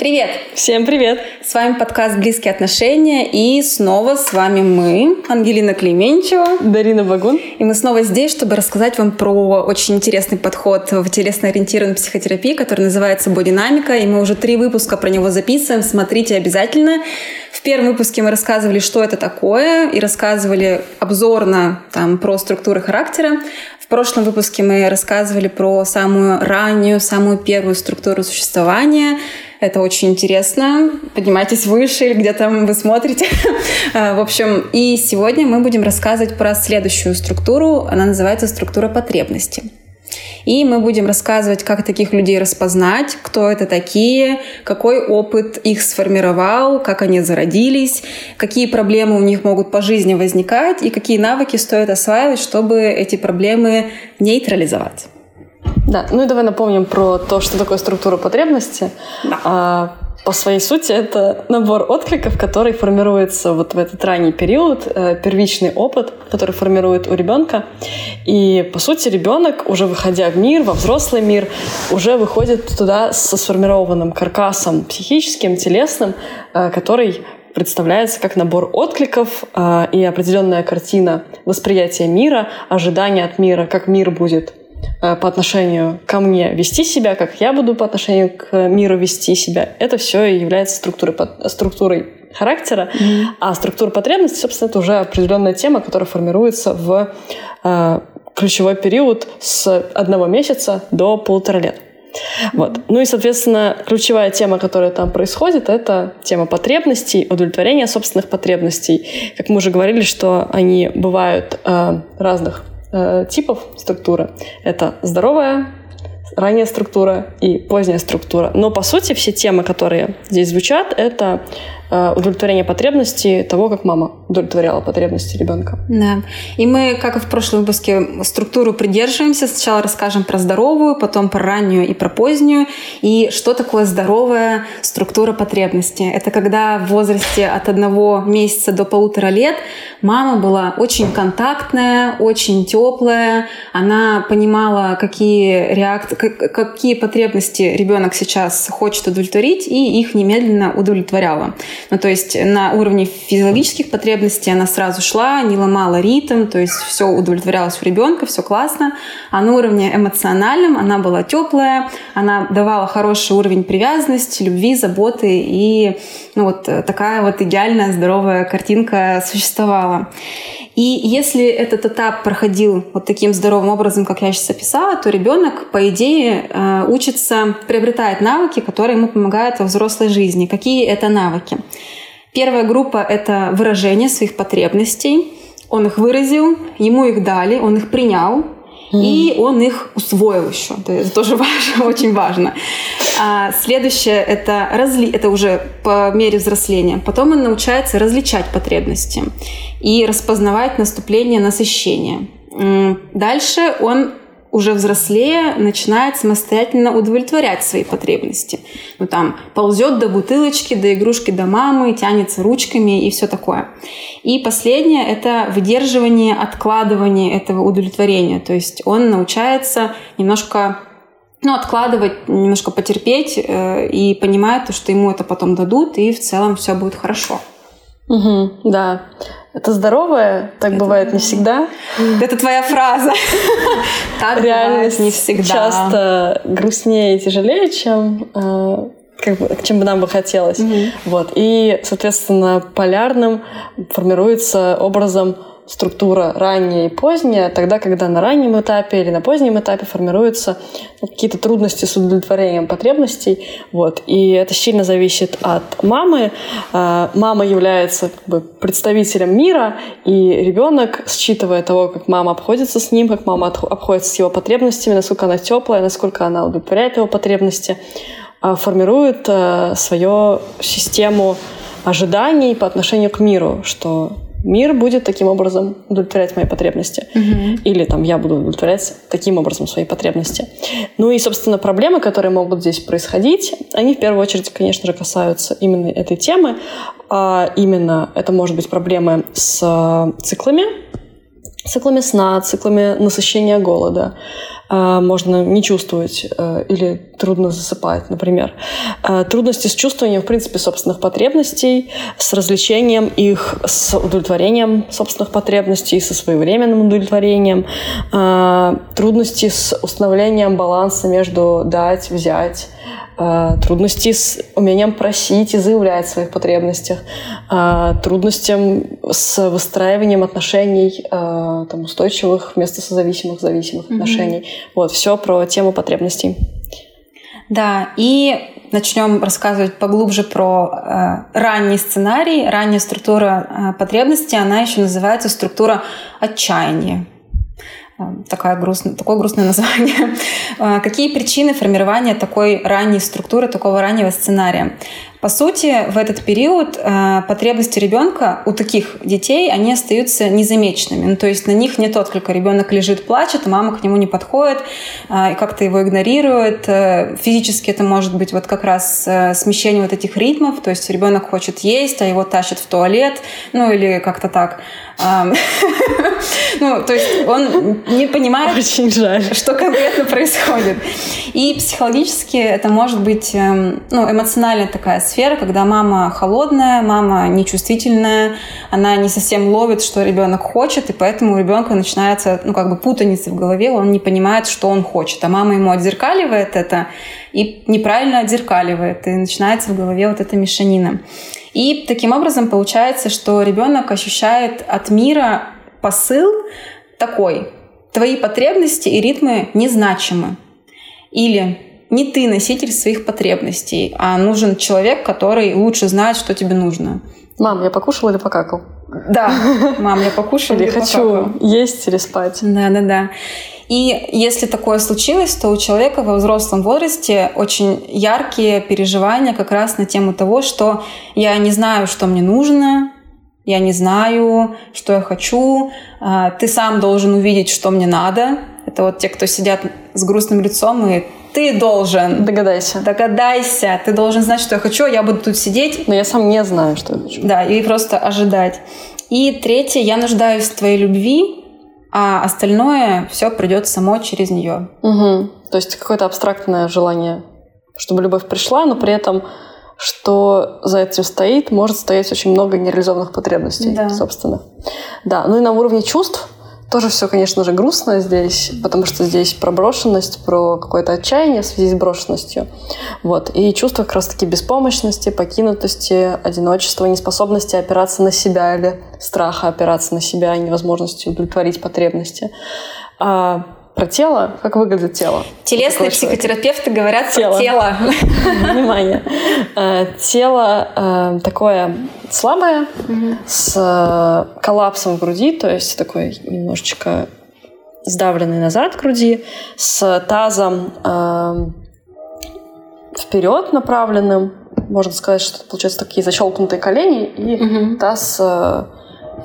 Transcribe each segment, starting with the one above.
Привет! Всем привет! С вами подкаст «Близкие отношения» и снова с вами мы, Ангелина Клеменчева, Дарина Багун. И мы снова здесь, чтобы рассказать вам про очень интересный подход в телесно-ориентированной психотерапии, который называется «Бодинамика», и мы уже три выпуска про него записываем, смотрите обязательно. В первом выпуске мы рассказывали, что это такое, и рассказывали обзорно там, про структуры характера. Прошлом выпуске мы рассказывали про самую раннюю, самую первую структуру существования — это очень интересно. Поднимайтесь выше или где там вы смотрите. А, в общем, и сегодня мы будем рассказывать про следующую структуру. Она называется структура потребности. И мы будем рассказывать, как таких людей распознать, кто это такие, какой опыт их сформировал, как они зародились, какие проблемы у них могут по жизни возникать и какие навыки стоит осваивать, чтобы эти проблемы нейтрализовать. Да, ну и давай напомним про то, что такое структура потребности. Да. А, по своей сути, это набор откликов, который формируется вот в этот ранний период, э, первичный опыт, который формирует у ребенка. И, по сути, ребенок, уже выходя в мир, во взрослый мир, уже выходит туда со сформированным каркасом психическим, телесным, э, который представляется как набор откликов э, и определенная картина восприятия мира, ожидания от мира, как мир будет по отношению ко мне вести себя, как я буду по отношению к миру вести себя, это все является структурой, структурой характера, mm-hmm. а структура потребностей, собственно, это уже определенная тема, которая формируется в э, ключевой период с одного месяца до полутора лет. Вот. Ну и, соответственно, ключевая тема, которая там происходит, это тема потребностей, удовлетворения собственных потребностей. Как мы уже говорили, что они бывают э, разных э, типов структуры. Это здоровая, ранняя структура и поздняя структура. Но, по сути, все темы, которые здесь звучат, это удовлетворение потребностей того, как мама удовлетворяла потребности ребенка. Да. И мы, как и в прошлом выпуске, структуру придерживаемся. Сначала расскажем про здоровую, потом про раннюю и про позднюю. И что такое здоровая структура потребностей? Это когда в возрасте от одного месяца до полутора лет мама была очень контактная, очень теплая. Она понимала, какие реакции, какие потребности ребенок сейчас хочет удовлетворить, и их немедленно удовлетворяла. Ну, то есть на уровне физиологических потребностей она сразу шла, не ломала ритм, то есть все удовлетворялось у ребенка, все классно. А на уровне эмоциональном она была теплая, она давала хороший уровень привязанности, любви, заботы, и ну, вот такая вот идеальная, здоровая картинка существовала. И если этот этап проходил вот таким здоровым образом, как я сейчас описала, то ребенок, по идее, э, учится, приобретает навыки, которые ему помогают во взрослой жизни. Какие это навыки? Первая группа — это выражение своих потребностей. Он их выразил, ему их дали, он их принял, и он их усвоил еще. Это тоже важно, очень важно. А следующее это, разли... это уже по мере взросления. Потом он научается различать потребности и распознавать наступление насыщения. Дальше он уже взрослее начинает самостоятельно удовлетворять свои потребности. Ну там ползет до бутылочки, до игрушки, до мамы, тянется ручками и все такое. И последнее — это выдерживание, откладывание этого удовлетворения. То есть он научается немножко ну, откладывать, немножко потерпеть э, и понимает, что ему это потом дадут, и в целом все будет хорошо. Угу, да. Это здоровое, так это бывает не всегда. Это твоя фраза. Так Реальность не всегда. часто грустнее и тяжелее, чем э, как бы, чем бы нам бы хотелось. Вот. И, соответственно, полярным формируется образом структура ранняя и поздняя, тогда, когда на раннем этапе или на позднем этапе формируются ну, какие-то трудности с удовлетворением потребностей. Вот. И это сильно зависит от мамы. А, мама является как бы, представителем мира, и ребенок, считывая того, как мама обходится с ним, как мама обходится с его потребностями, насколько она теплая, насколько она удовлетворяет его потребности, а, формирует а, свою систему ожиданий по отношению к миру, что мир будет таким образом удовлетворять мои потребности. Угу. Или там я буду удовлетворять таким образом свои потребности. Ну и, собственно, проблемы, которые могут здесь происходить, они в первую очередь, конечно же, касаются именно этой темы. А именно это может быть проблемы с циклами, циклами сна, циклами насыщения голода. А, можно не чувствовать э, или трудно засыпать, например. А, трудности с чувствованием, в принципе, собственных потребностей, с развлечением их, с удовлетворением собственных потребностей, со своевременным удовлетворением. А, трудности с установлением баланса между дать, взять трудности с умением просить и заявлять о своих потребностях, а, трудностям с выстраиванием отношений а, там, устойчивых вместо созависимых, зависимых mm-hmm. отношений. Вот, все про тему потребностей. Да, и начнем рассказывать поглубже про э, ранний сценарий, ранняя структура э, потребностей, она еще называется структура отчаяния. Эм, такая грустная, такое грустное название. Э, какие причины формирования такой ранней структуры, такого раннего сценария? По сути, в этот период э, потребности ребенка у таких детей, они остаются незамеченными. Ну, то есть на них нет отклика. Ребенок лежит, плачет, мама к нему не подходит э, и как-то его игнорирует. Э, физически это может быть вот как раз э, смещение вот этих ритмов. То есть ребенок хочет есть, а его тащат в туалет, ну или как-то так. Ну, то есть он не понимает, Очень жаль. что конкретно происходит. И психологически это может быть эм, ну, эмоциональная такая сфера, когда мама холодная, мама нечувствительная, она не совсем ловит, что ребенок хочет, и поэтому у ребенка начинается, ну, как бы путаница в голове, он не понимает, что он хочет, а мама ему отзеркаливает это и неправильно отзеркаливает, и начинается в голове вот эта мешанина. И таким образом получается, что ребенок ощущает от мира посыл такой, твои потребности и ритмы незначимы. Или не ты носитель своих потребностей, а нужен человек, который лучше знает, что тебе нужно. Мам, я покушала или покакал? Да, мам, я покушала или, или хочу есть или спать. Да, да, да. И если такое случилось, то у человека во взрослом возрасте очень яркие переживания как раз на тему того, что я не знаю, что мне нужно, я не знаю, что я хочу, а, ты сам должен увидеть, что мне надо. Это вот те, кто сидят с грустным лицом и ты должен. Догадайся. Догадайся. Ты должен знать, что я хочу, я буду тут сидеть. Но я сам не знаю, что я хочу. Да, и просто ожидать. И третье, я нуждаюсь в твоей любви, а остальное все придет само через нее. Угу. То есть какое-то абстрактное желание, чтобы любовь пришла, но при этом что за этим стоит, может стоять очень много нереализованных потребностей, да. собственно. Да, ну и на уровне чувств тоже все, конечно же, грустно здесь, потому что здесь про брошенность, про какое-то отчаяние в связи с брошенностью. Вот. И чувство как раз-таки беспомощности, покинутости, одиночества, неспособности опираться на себя или страха опираться на себя, невозможности удовлетворить потребности. А про тело. Как выглядит тело? Телесные психотерапевты говорят тело. про тело. Внимание. Э, тело э, такое слабое, с э, коллапсом в груди, то есть такой немножечко сдавленный назад груди, с тазом вперед направленным. Можно сказать, что получается такие защелкнутые колени и таз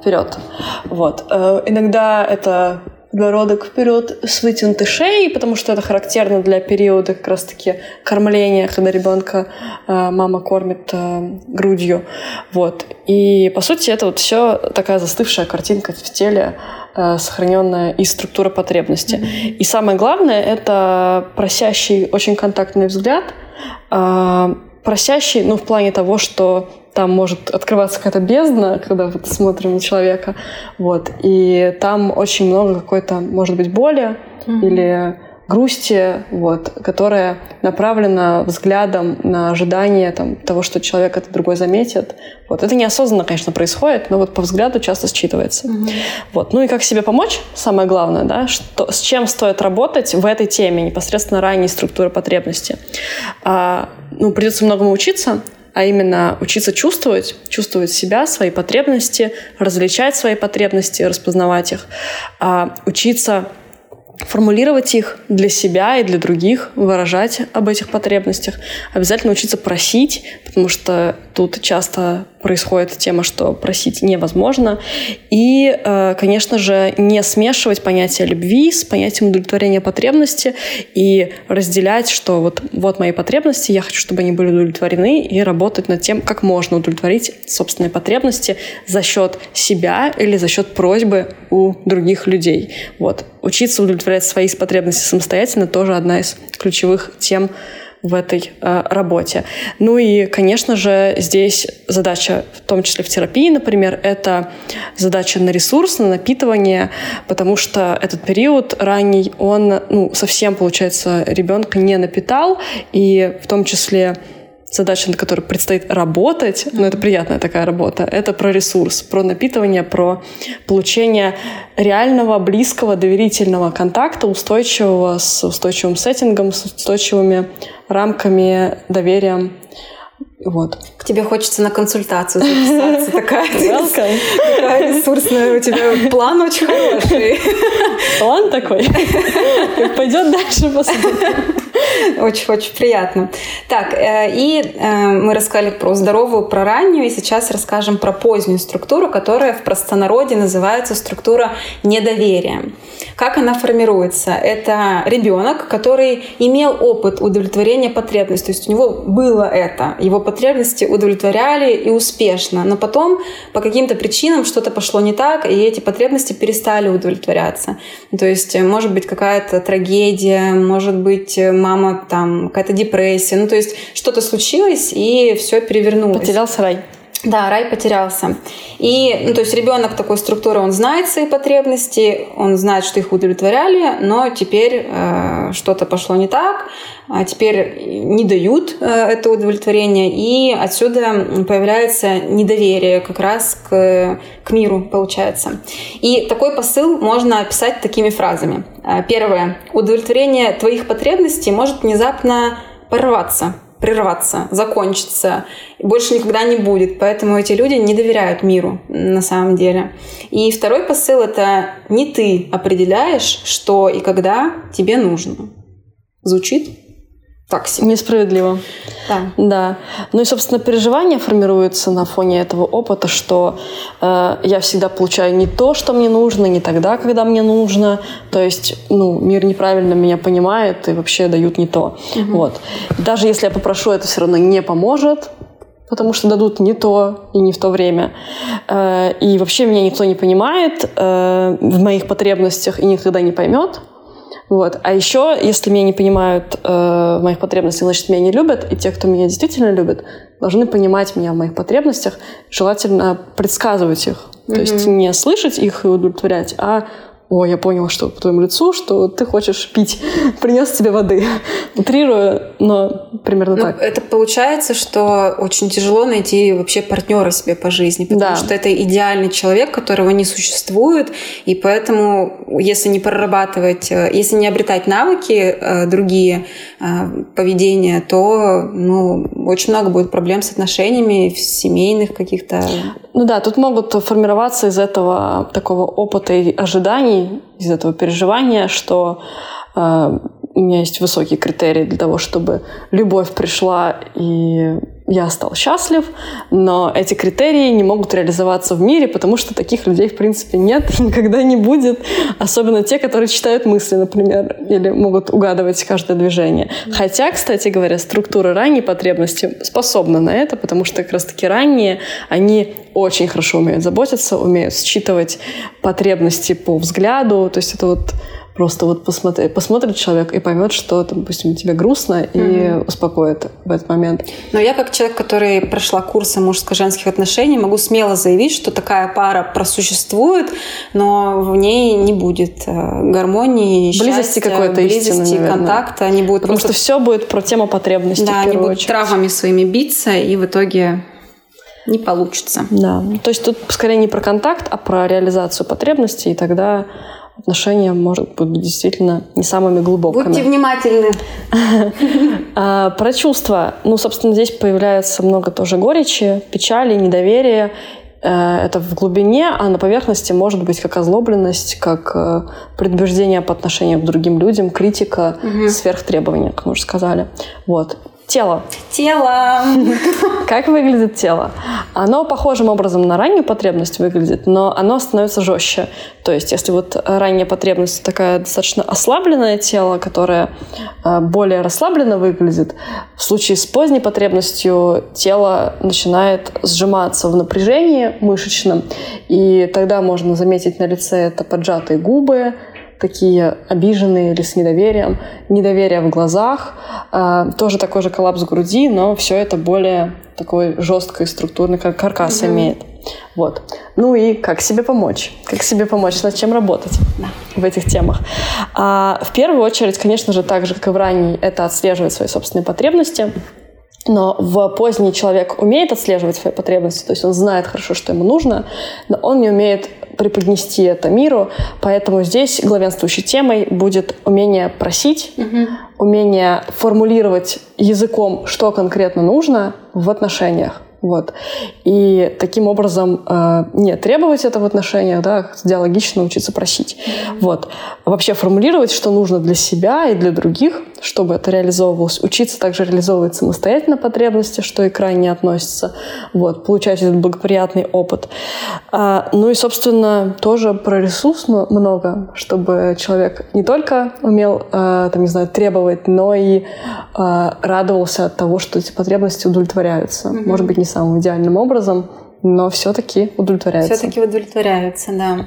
вперед. Вот. Иногда это подбородок вперед с вытянутой шеей, потому что это характерно для периода как раз-таки кормления, когда ребенка э, мама кормит э, грудью. Вот. И, по сути, это вот все такая застывшая картинка в теле, э, сохраненная и структура потребности. Mm-hmm. И самое главное — это просящий, очень контактный взгляд, э, просящий, ну, в плане того, что там может открываться какая-то бездна, когда вот смотрим на человека, вот, и там очень много какой-то, может быть, боли mm-hmm. или грусти, вот, которая направлена взглядом на ожидание там, того, что человек это другой заметит. Вот. Это неосознанно, конечно, происходит, но вот по взгляду часто считывается. Mm-hmm. Вот. Ну и как себе помочь, самое главное, да, что, с чем стоит работать в этой теме, непосредственно ранней структуры потребности. А, ну, придется многому учиться, а именно учиться чувствовать, чувствовать себя, свои потребности, различать свои потребности, распознавать их, а учиться формулировать их для себя и для других, выражать об этих потребностях. Обязательно учиться просить, потому что Тут часто происходит тема, что просить невозможно. И, э, конечно же, не смешивать понятие любви с понятием удовлетворения потребности и разделять, что вот, вот мои потребности, я хочу, чтобы они были удовлетворены, и работать над тем, как можно удовлетворить собственные потребности за счет себя или за счет просьбы у других людей. Вот. Учиться удовлетворять свои потребности самостоятельно тоже одна из ключевых тем в этой э, работе. Ну и, конечно же, здесь задача, в том числе в терапии, например, это задача на ресурс, на напитывание, потому что этот период ранний, он ну, совсем, получается, ребенка не напитал, и в том числе задача, над которой предстоит работать, но это приятная такая работа, это про ресурс, про напитывание, про получение реального, близкого, доверительного контакта, устойчивого, с устойчивым сеттингом, с устойчивыми рамками, доверием. Вот. К тебе хочется на консультацию записаться. Такая, такая ресурсная у тебя план очень хороший. План такой. Пойдет дальше посмотрим. Очень-очень приятно. Так, э, и э, мы рассказали про здоровую, про раннюю, и сейчас расскажем про позднюю структуру, которая в простонародье называется структура недоверия. Как она формируется? Это ребенок, который имел опыт удовлетворения потребностей, то есть у него было это, его потребности удовлетворяли и успешно, но потом по каким-то причинам что-то пошло не так, и эти потребности перестали удовлетворяться. То есть э, может быть какая-то трагедия, может быть мама там какая-то депрессия, ну то есть что-то случилось и все перевернулось. Потерялся рай. Да, рай потерялся. И, ну, то есть ребенок такой структуры, он знает свои потребности, он знает, что их удовлетворяли, но теперь э, что-то пошло не так, а теперь не дают э, это удовлетворение, и отсюда появляется недоверие как раз к, к миру, получается. И такой посыл можно описать такими фразами. Э, первое. Удовлетворение твоих потребностей может внезапно порваться прерваться, закончиться, больше никогда не будет. Поэтому эти люди не доверяют миру на самом деле. И второй посыл — это не ты определяешь, что и когда тебе нужно. Звучит? Так себе. Несправедливо. Да. Да. Ну и, собственно, переживания формируются на фоне этого опыта, что э, я всегда получаю не то, что мне нужно, не тогда, когда мне нужно. То есть, ну, мир неправильно меня понимает и вообще дают не то. Угу. Вот. Даже если я попрошу, это все равно не поможет, потому что дадут не то и не в то время. Э, и вообще меня никто не понимает э, в моих потребностях и никогда не поймет. Вот. А еще, если меня не понимают э, моих потребностях, значит, меня не любят. И те, кто меня действительно любит, должны понимать меня в моих потребностях, желательно предсказывать их. Mm-hmm. То есть не слышать их и удовлетворять, а о, я понял, что по твоему лицу, что ты хочешь пить, принес тебе воды. Утрирую, но примерно ну, так. Это получается, что очень тяжело найти вообще партнера себе по жизни, потому да. что это идеальный человек, которого не существует, и поэтому, если не прорабатывать, э, если не обретать навыки э, другие э, поведения, то ну, очень много будет проблем с отношениями, семейных каких-то. Ну да, тут могут формироваться из этого такого опыта и ожиданий из этого переживания, что э, у меня есть высокие критерии для того, чтобы любовь пришла и я стал счастлив, но эти критерии не могут реализоваться в мире, потому что таких людей, в принципе, нет никогда не будет. Особенно те, которые читают мысли, например, или могут угадывать каждое движение. Хотя, кстати говоря, структура ранней потребности способна на это, потому что как раз-таки ранние, они очень хорошо умеют заботиться, умеют считывать потребности по взгляду. То есть это вот просто вот посмотри, посмотрит человек и поймет, что, допустим, тебе грустно, и mm-hmm. успокоит в этот момент. Но я как человек, который прошла курсы мужско-женских отношений, могу смело заявить, что такая пара просуществует, но в ней не будет э, гармонии, близости какой-то близости, истины, контакта. Они будут Потому просто... что все будет про тему потребностей. Да, они будут очередь. травмами своими биться, и в итоге не получится. Да, то есть тут скорее не про контакт, а про реализацию потребностей, и тогда отношения, может быть, действительно не самыми глубокими. Будьте внимательны. А, про чувства. Ну, собственно, здесь появляется много тоже горечи, печали, недоверия. Э, это в глубине, а на поверхности может быть как озлобленность, как э, предубеждение по отношению к другим людям, критика, угу. сверхтребования, как мы уже сказали. Вот. Тело. Тело. Как выглядит тело? Оно похожим образом на раннюю потребность выглядит, но оно становится жестче. То есть, если вот ранняя потребность такая достаточно ослабленное тело, которое э, более расслабленно выглядит, в случае с поздней потребностью тело начинает сжиматься в напряжении мышечном, и тогда можно заметить на лице это поджатые губы, такие обиженные или с недоверием, недоверие в глазах, э, тоже такой же коллапс груди, но все это более такой жесткой структурный каркас mm-hmm. имеет. Вот. Ну и как себе помочь? Как себе помочь? Над чем работать да. в этих темах? А, в первую очередь, конечно же, так же, как и в ранней, это отслеживать свои собственные потребности. Но в поздний человек умеет отслеживать свои потребности, то есть он знает хорошо, что ему нужно, но он не умеет преподнести это миру, поэтому здесь главенствующей темой будет умение просить, угу. умение формулировать языком, что конкретно нужно в отношениях. Вот. И таким образом э, не требовать это в отношениях, да, диалогично учиться просить. Mm-hmm. Вот. вообще формулировать, что нужно для себя и для других, чтобы это реализовывалось. Учиться также реализовывать самостоятельно потребности, что и крайне относится. Вот. Получать этот благоприятный опыт. А, ну и, собственно, тоже про ресурс много, чтобы человек не только умел, э, там, не знаю, требовать, но и э, радовался от того, что эти потребности удовлетворяются. Mm-hmm. Может быть, не самым идеальным образом, но все-таки удовлетворяются. Все-таки удовлетворяются, да.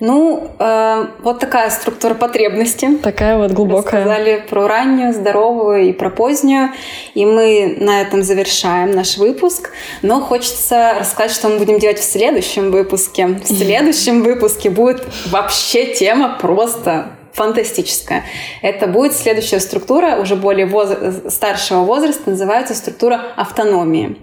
Ну, э, вот такая структура потребности. Такая вот глубокая. Сказали про раннюю, здоровую и про позднюю. И мы на этом завершаем наш выпуск. Но хочется рассказать, что мы будем делать в следующем выпуске. В следующем выпуске будет вообще тема просто фантастическая. Это будет следующая структура, уже более воз... старшего возраста, называется структура автономии.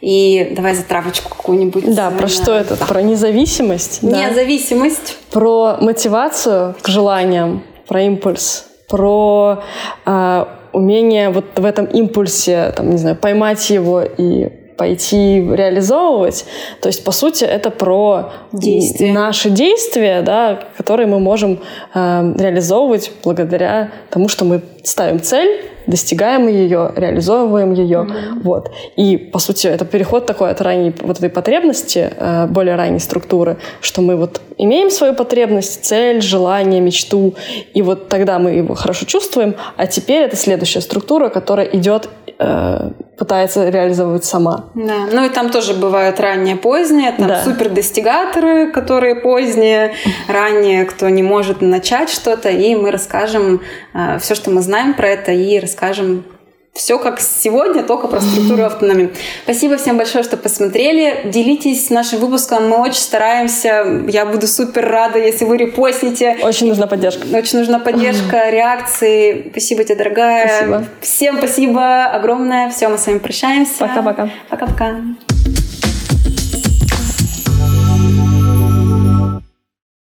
И давай за травочку какую-нибудь. Да, про что это? Да. Про независимость? Независимость. Да? Про мотивацию к желаниям, про импульс, про э, умение вот в этом импульсе, там, не знаю, поймать его и пойти реализовывать. То есть, по сути, это про действия. наши действия, да, которые мы можем э, реализовывать благодаря тому, что мы ставим цель, достигаем ее, реализовываем ее. Mm-hmm. Вот. И, по сути, это переход такой от ранней вот этой потребности, э, более ранней структуры, что мы вот имеем свою потребность, цель, желание, мечту, и вот тогда мы его хорошо чувствуем, а теперь это следующая структура, которая идет э, пытается реализовывать сама. Да, ну и там тоже бывают ранние, поздние, там да. супер достигаторы, которые поздние, ранние, кто не может начать что-то, и мы расскажем э, все, что мы знаем про это, и расскажем все как сегодня, только про структуру автономии. Спасибо всем большое, что посмотрели. Делитесь нашим выпуском. Мы очень стараемся. Я буду супер рада, если вы репостите. Очень нужна поддержка. Очень нужна поддержка, реакции. Спасибо тебе, дорогая. Спасибо. Всем спасибо огромное. Все, мы с вами прощаемся. Пока-пока. Пока-пока.